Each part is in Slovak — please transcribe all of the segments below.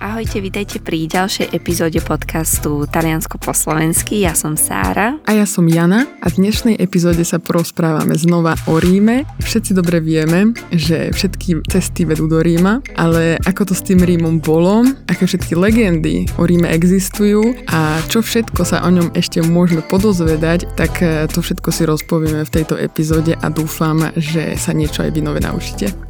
Ahojte, vítajte pri ďalšej epizóde podcastu Taliansko po slovensky. Ja som Sára. A ja som Jana a v dnešnej epizóde sa porozprávame znova o Ríme. Všetci dobre vieme, že všetky cesty vedú do Ríma, ale ako to s tým Rímom bolo, aké všetky legendy o Ríme existujú a čo všetko sa o ňom ešte môžeme podozvedať, tak eh, to všetko si rozpovieme v tejto epizóde a dúfam, že sa niečo aj vy nové naučíte.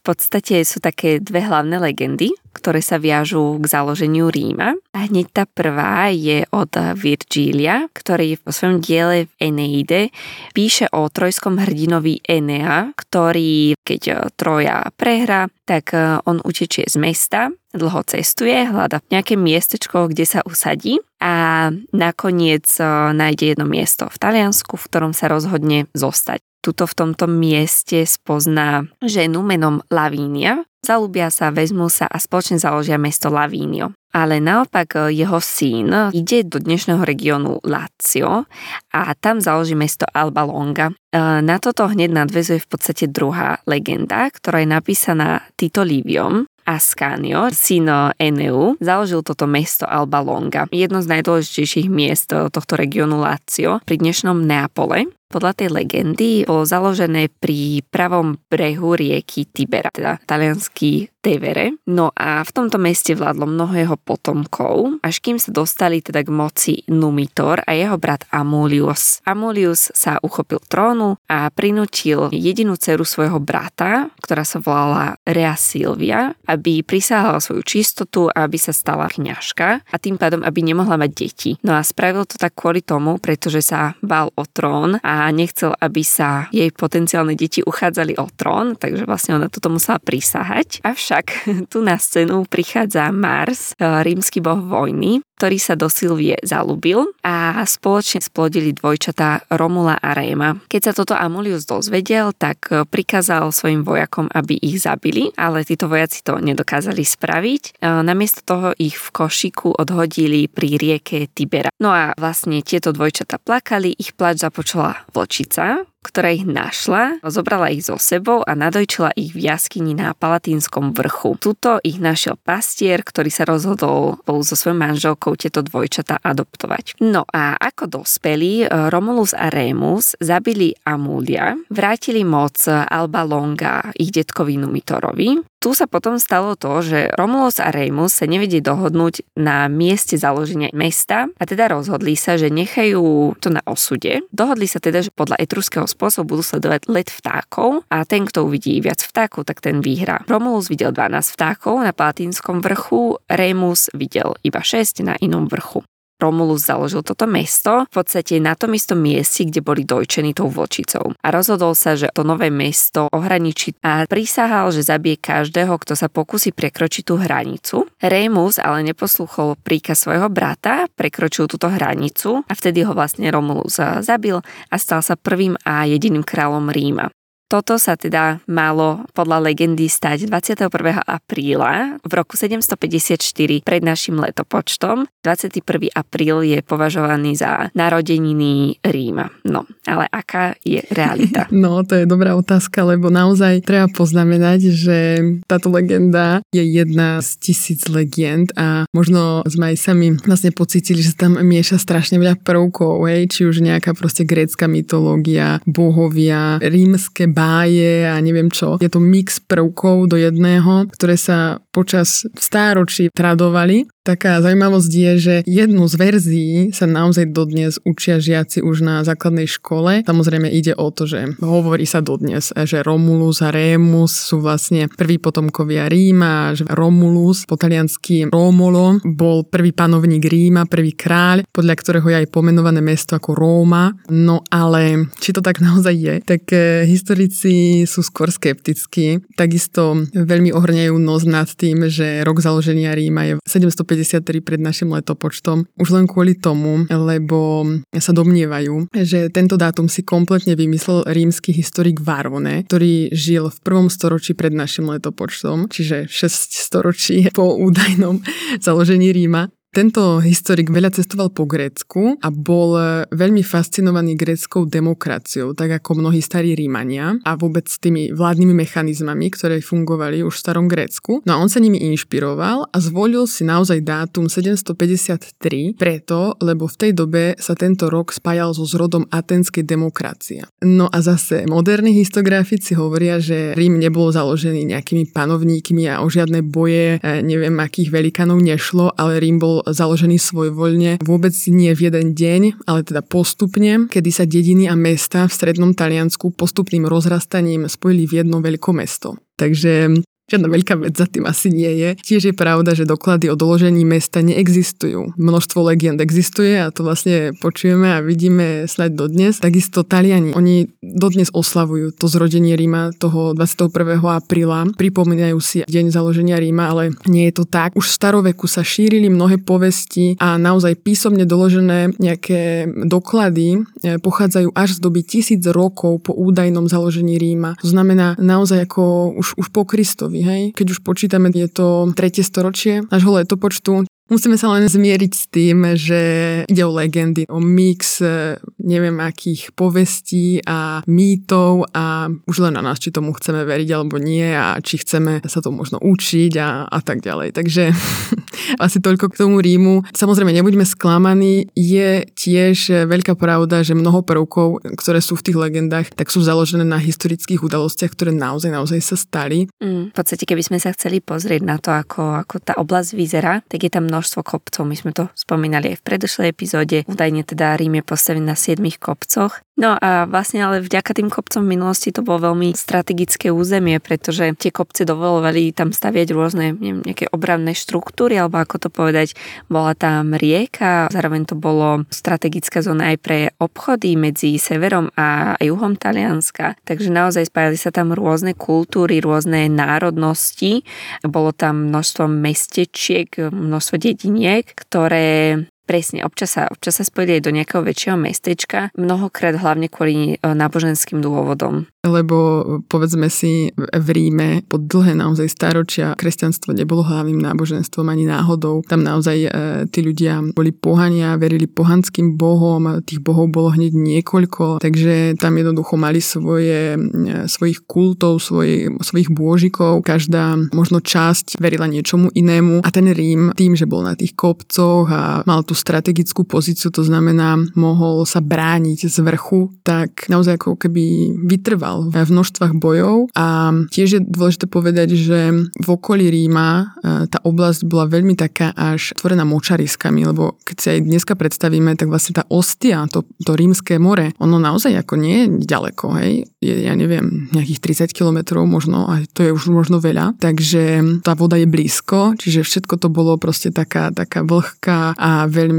V podstate sú také dve hlavné legendy, ktoré sa viažú k založeniu Ríma. A hneď tá prvá je od Virgília, ktorý vo svojom diele v Eneide píše o trojskom hrdinovi Enea, ktorý keď Troja prehra, tak on utečie z mesta, dlho cestuje, hľada nejaké miestečko, kde sa usadí a nakoniec nájde jedno miesto v Taliansku, v ktorom sa rozhodne zostať tuto v tomto mieste spozná ženu menom Lavínia. Zalúbia sa, vezmú sa a spoločne založia mesto Lavínio. Ale naopak e, jeho syn ide do dnešného regiónu Lazio a tam založí mesto Alba Longa. E, na toto hneď nadvezuje v podstate druhá legenda, ktorá je napísaná Tito Liviom Ascanio, syn Eneu, založil toto mesto Alba Longa, jedno z najdôležitejších miest tohto regiónu Lazio pri dnešnom Neapole podľa tej legendy bolo založené pri pravom brehu rieky Tibera, teda talianský Tevere. No a v tomto meste vládlo mnoho jeho potomkov, až kým sa dostali teda k moci Numitor a jeho brat Amulius. Amulius sa uchopil trónu a prinútil jedinú dceru svojho brata, ktorá sa volala Rea Silvia, aby prisáhala svoju čistotu a aby sa stala kňažka a tým pádom, aby nemohla mať deti. No a spravil to tak kvôli tomu, pretože sa bál o trón a a nechcel, aby sa jej potenciálne deti uchádzali o trón, takže vlastne ona toto musela prisahať. Avšak tu na scénu prichádza Mars, e, rímsky boh vojny, ktorý sa do Silvie zalúbil a spoločne splodili dvojčatá Romula a Réma. Keď sa toto Amulius dozvedel, tak e, prikázal svojim vojakom, aby ich zabili, ale títo vojaci to nedokázali spraviť. E, namiesto toho ich v košiku odhodili pri rieke Tibera. No a vlastne tieto dvojčata plakali, ich plač započala vlčica, ktorá ich našla, zobrala ich so sebou a nadojčila ich v jaskyni na Palatínskom vrchu. Tuto ich našiel pastier, ktorý sa rozhodol spolu so svojou manželkou tieto dvojčata adoptovať. No a ako dospelí, Romulus a Remus zabili Amulia, vrátili moc Alba Longa ich detkovi Numitorovi, tu sa potom stalo to, že Romulus a Remus sa nevedie dohodnúť na mieste založenia mesta a teda rozhodli sa, že nechajú to na osude. Dohodli sa teda, že podľa etruského spôsobu budú sledovať let vtákov a ten, kto uvidí viac vtákov, tak ten vyhrá. Romulus videl 12 vtákov na Palatínskom vrchu, Remus videl iba 6 na inom vrchu. Romulus založil toto mesto v podstate na tom istom mieste, kde boli dojčení tou vočicou. A rozhodol sa, že to nové mesto ohraničí a prisahal, že zabije každého, kto sa pokusí prekročiť tú hranicu. Remus ale neposlúchol príkaz svojho brata, prekročil túto hranicu a vtedy ho vlastne Romulus zabil a stal sa prvým a jediným kráľom Ríma. Toto sa teda malo podľa legendy stať 21. apríla v roku 754 pred našim letopočtom. 21. apríl je považovaný za narodeniny Ríma. No, ale aká je realita? No, to je dobrá otázka, lebo naozaj treba poznamenať, že táto legenda je jedna z tisíc legend a možno sme aj sami vlastne pocítili, že tam mieša strašne veľa prvkov, hej, či už nejaká proste grécka mytológia, bohovia, rímske báje a neviem čo. Je to mix prvkov do jedného, ktoré sa počas stáročí tradovali Taká zaujímavosť je, že jednu z verzií sa naozaj dodnes učia žiaci už na základnej škole. Samozrejme ide o to, že hovorí sa dodnes, že Romulus a Remus sú vlastne prví potomkovia Ríma, že Romulus, po taliansky Romolo, bol prvý panovník Ríma, prvý kráľ, podľa ktorého je aj pomenované mesto ako Róma. No ale či to tak naozaj je, tak eh, historici sú skôr skeptickí. Takisto veľmi ohrňajú nos nad tým, že rok založenia Ríma je 700 153 pred našim letopočtom, už len kvôli tomu, lebo sa domnievajú, že tento dátum si kompletne vymyslel rímsky historik Varone, ktorý žil v prvom storočí pred našim letopočtom, čiže 6 storočí po údajnom založení Ríma Tento historik veľa cestoval po Grécku a bol veľmi fascinovaný gréckou demokraciou, tak ako mnohí starí Rímania a vôbec tými vládnymi mechanizmami, ktoré fungovali už v starom Grécku. No a on sa nimi inšpiroval a zvolil si naozaj dátum 753 preto, lebo v tej dobe sa tento rok spájal so zrodom atenskej demokracie. No a zase moderní historiografici hovoria, že Rím nebol založený nejakými panovníkmi a o žiadne boje e, neviem akých velikanov nešlo, ale Rím bol založený svojvoľne vôbec nie v jeden deň, ale teda postupne, kedy sa dediny a mesta v strednom Taliansku postupným rozrastaním spojili v jedno veľkomesto. Takže Žiadna veľká vec za tým asi nie je. Tiež je pravda, že doklady o doložení mesta neexistujú. Množstvo legend existuje a to vlastne počujeme a vidíme snáď dodnes. Takisto Taliani, oni dodnes oslavujú to zrodenie Ríma toho 21. apríla. Pripomínajú si deň založenia Ríma, ale nie je to tak. Už v staroveku sa šírili mnohé povesti a naozaj písomne doložené nejaké doklady e, pochádzajú až z doby tisíc rokov po údajnom založení Ríma. To znamená naozaj ako už, už po Kristovi hej. Keď už počítame, je to tretie storočie nášho letopočtu, Musíme sa len zmieriť s tým, že ide o legendy, o mix e, neviem akých povestí a mýtov a už len na nás, či tomu chceme veriť alebo nie a či chceme sa to možno učiť a, a tak ďalej. Takže asi toľko k tomu Rímu. Samozrejme, nebuďme sklamaní, je tiež veľká pravda, že mnoho prvkov, ktoré sú v tých legendách, tak sú založené na historických udalostiach, ktoré naozaj, naozaj sa stali. Mm, v podstate, keby sme sa chceli pozrieť na to, ako, ako tá oblasť vyzerá, tak je tam mnoho množstvo kopcov. My sme to spomínali aj v predošlej epizóde. Údajne teda Rím je postavený na 7 kopcoch. No a vlastne ale vďaka tým kopcom v minulosti to bolo veľmi strategické územie, pretože tie kopce dovolovali tam staviať rôzne neviem, nejaké obranné štruktúry, alebo ako to povedať, bola tam rieka, zároveň to bolo strategická zóna aj pre obchody medzi severom a juhom Talianska. Takže naozaj spájali sa tam rôzne kultúry, rôzne národnosti. Bolo tam množstvo mestečiek, množstvo dediniek, ktoré Presne, občas sa, občas sa spojili aj do nejakého väčšieho mestečka, mnohokrát hlavne kvôli e, náboženským dôvodom. Lebo povedzme si v Ríme po dlhé naozaj staročia kresťanstvo nebolo hlavným náboženstvom ani náhodou. Tam naozaj e, tí ľudia boli pohania, verili pohanským bohom, tých bohov bolo hneď niekoľko, takže tam jednoducho mali svoje, e, svojich kultov, svoje, svojich bôžikov, každá možno časť verila niečomu inému. A ten Rím tým, že bol na tých kopcoch a mal tú strategickú pozíciu, to znamená mohol sa brániť z vrchu, tak naozaj ako keby vytrval v množstvách bojov. A tiež je dôležité povedať, že v okolí Ríma e, tá oblasť bola veľmi taká až tvorená močariskami, lebo keď si aj dneska predstavíme, tak vlastne tá Ostia, to, to rímske more, ono naozaj ako nie je ďaleko, hej, je, ja neviem, nejakých 30 kilometrov možno, a to je už možno veľa, takže tá voda je blízko, čiže všetko to bolo proste taká, taká vlhká a veľmi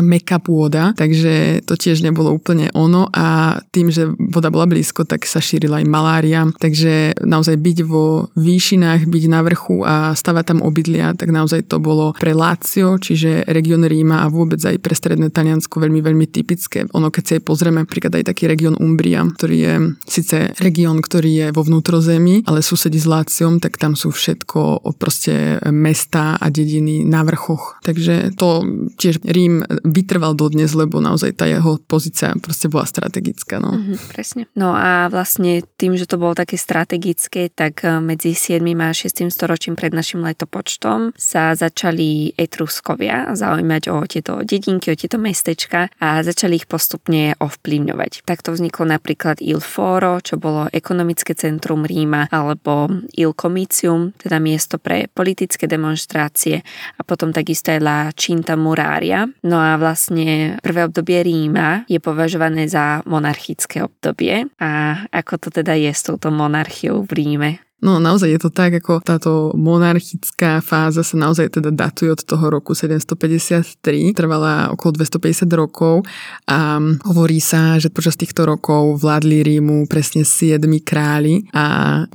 meká pôda, takže to tiež nebolo úplne ono a tým, že voda bola blízko, tak sa šírila aj malária, takže naozaj byť vo výšinách, byť na vrchu a stavať tam obydlia, tak naozaj to bolo pre Lácio, čiže región Ríma a vôbec aj pre stredné Taliansko veľmi, veľmi typické. Ono, keď si aj pozrieme, napríklad aj taký región Umbria, ktorý je síce región, ktorý je vo vnútrozemí, ale susedí s Láciom, tak tam sú všetko proste mesta a dediny na vrchoch. Takže to tiež Rím vytrval dodnes, lebo naozaj tá jeho pozícia proste bola strategická. No. Mm-hmm, presne. No a vlastne tým, že to bolo také strategické, tak eh, medzi 7. a 6. storočím pred našim letopočtom sa začali Etruskovia zaujímať o tieto dedinky, o tieto mestečka a začali ich postupne ovplyvňovať. Takto vzniklo napríklad Il Foro, čo bolo ekonomické centrum Ríma, alebo Il Comitium, teda miesto pre politické demonstrácie a potom takisto aj La Cinta Muraria. No a vlastne prvé obdobie Ríma je považované za monarchické obdobie a ako to teda je s touto monarchiou v Ríme. No naozaj je to tak, ako táto monarchická fáza sa naozaj teda datuje od toho roku 753, trvala okolo 250 rokov a hovorí sa, že počas týchto rokov vládli Rímu presne 7 králi a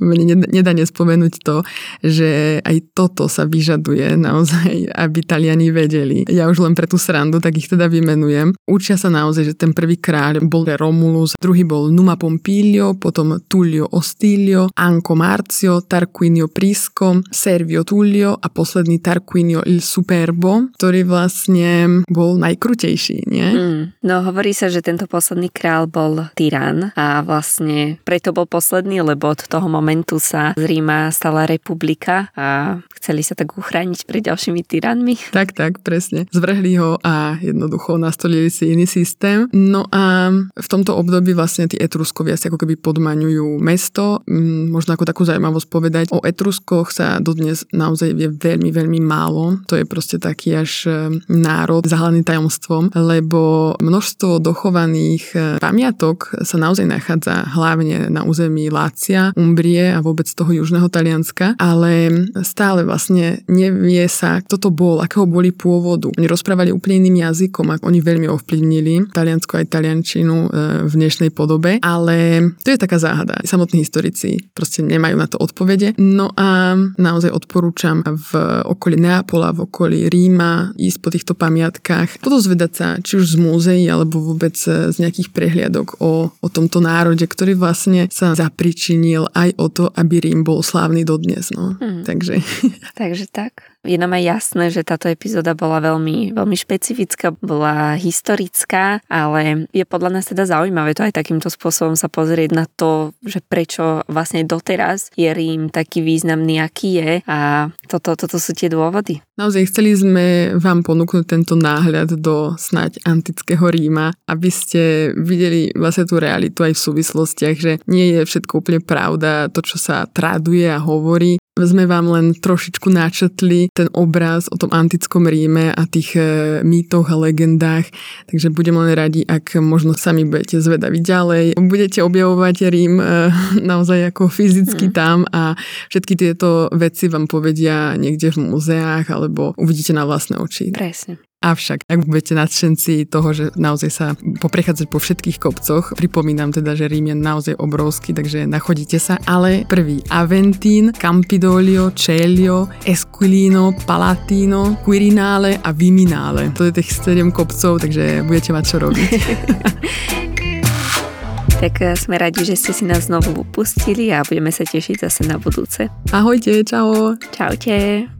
mne nedá nespomenúť to, že aj toto sa vyžaduje naozaj, aby Taliani vedeli. Ja už len pre tú srandu, tak ich teda vymenujem. Učia sa naozaj, že ten prvý kráľ bol Romulus, druhý bol Numa Pompilio, potom Tullio Ostilio, Anko Marci Tazio, Tarquinio Prisco, Servio Tullio a posledný Tarquinio il Superbo, ktorý vlastne bol najkrutejší, nie? Mm, no hovorí sa, že tento posledný král bol tyran a vlastne preto bol posledný, lebo od toho momentu sa z Ríma stala republika a chceli sa tak uchrániť pred ďalšími tyranmi. Tak, tak, presne. Zvrhli ho a jednoducho nastolili si iný systém. No a v tomto období vlastne tí Etruskovia si ako keby podmaňujú mesto. Mm, možno ako takú zaujímavosť povedať, o Etruskoch sa dodnes naozaj vie veľmi, veľmi málo. To je proste taký až e, národ zahalený tajomstvom, lebo množstvo dochovaných e, pamiatok sa naozaj nachádza hlavne na území Lácia, Umbrie a vôbec toho južného Talianska, ale stále vlastne nevie sa, kto to bol, akého boli pôvodu. Oni rozprávali úplne iným jazykom a oni veľmi ovplyvnili taliansko aj taliančinu e, v dnešnej podobe, ale to je taká záhada. Samotní historici proste nemajú na to odpovede. No a naozaj odporúčam v okolí Neapola, v okolí Ríma ísť po týchto pamiatkách, podozvedať sa či už z múzeí alebo vôbec z nejakých prehliadok o, o tomto národe, ktorý vlastne sa zapričinil aj o to, aby Rím bol slávny dodnes. No. Hmm. Takže... Takže tak. Je nám aj jasné, že táto epizóda bola veľmi, veľmi špecifická, bola historická, ale je podľa nás teda zaujímavé to aj takýmto spôsobom sa pozrieť na to, že prečo vlastne doteraz je Rím taký významný, aký je a toto, toto sú tie dôvody. Naozaj chceli sme vám ponúknuť tento náhľad do snať antického Ríma, aby ste videli vlastne tú realitu aj v súvislostiach, že nie je všetko úplne pravda, to, čo sa traduje a hovorí, sme vám len trošičku načetli ten obraz o tom antickom Ríme a tých e, mýtoch a legendách, takže budem len radi, ak možno sami budete zvedaví ďalej. Budete objavovať Rím e, naozaj ako fyzicky hmm. tam a všetky tieto veci vám povedia niekde v muzeách alebo uvidíte na vlastné oči. Presne. Avšak, ak budete nadšenci toho, že naozaj sa poprechádzať po všetkých kopcoch, pripomínam teda, že Rím je naozaj obrovský, takže nachodíte sa, ale prvý Aventín, Campidolio, Celio, Esquilino, Palatino, Quirinale a Viminale. To je tých 7 kopcov, takže budete mať čo robiť. tak eh, sme radi, že ste si nás znovu pustili a budeme sa tešiť zase na budúce. Ahojte, čau. Čaute.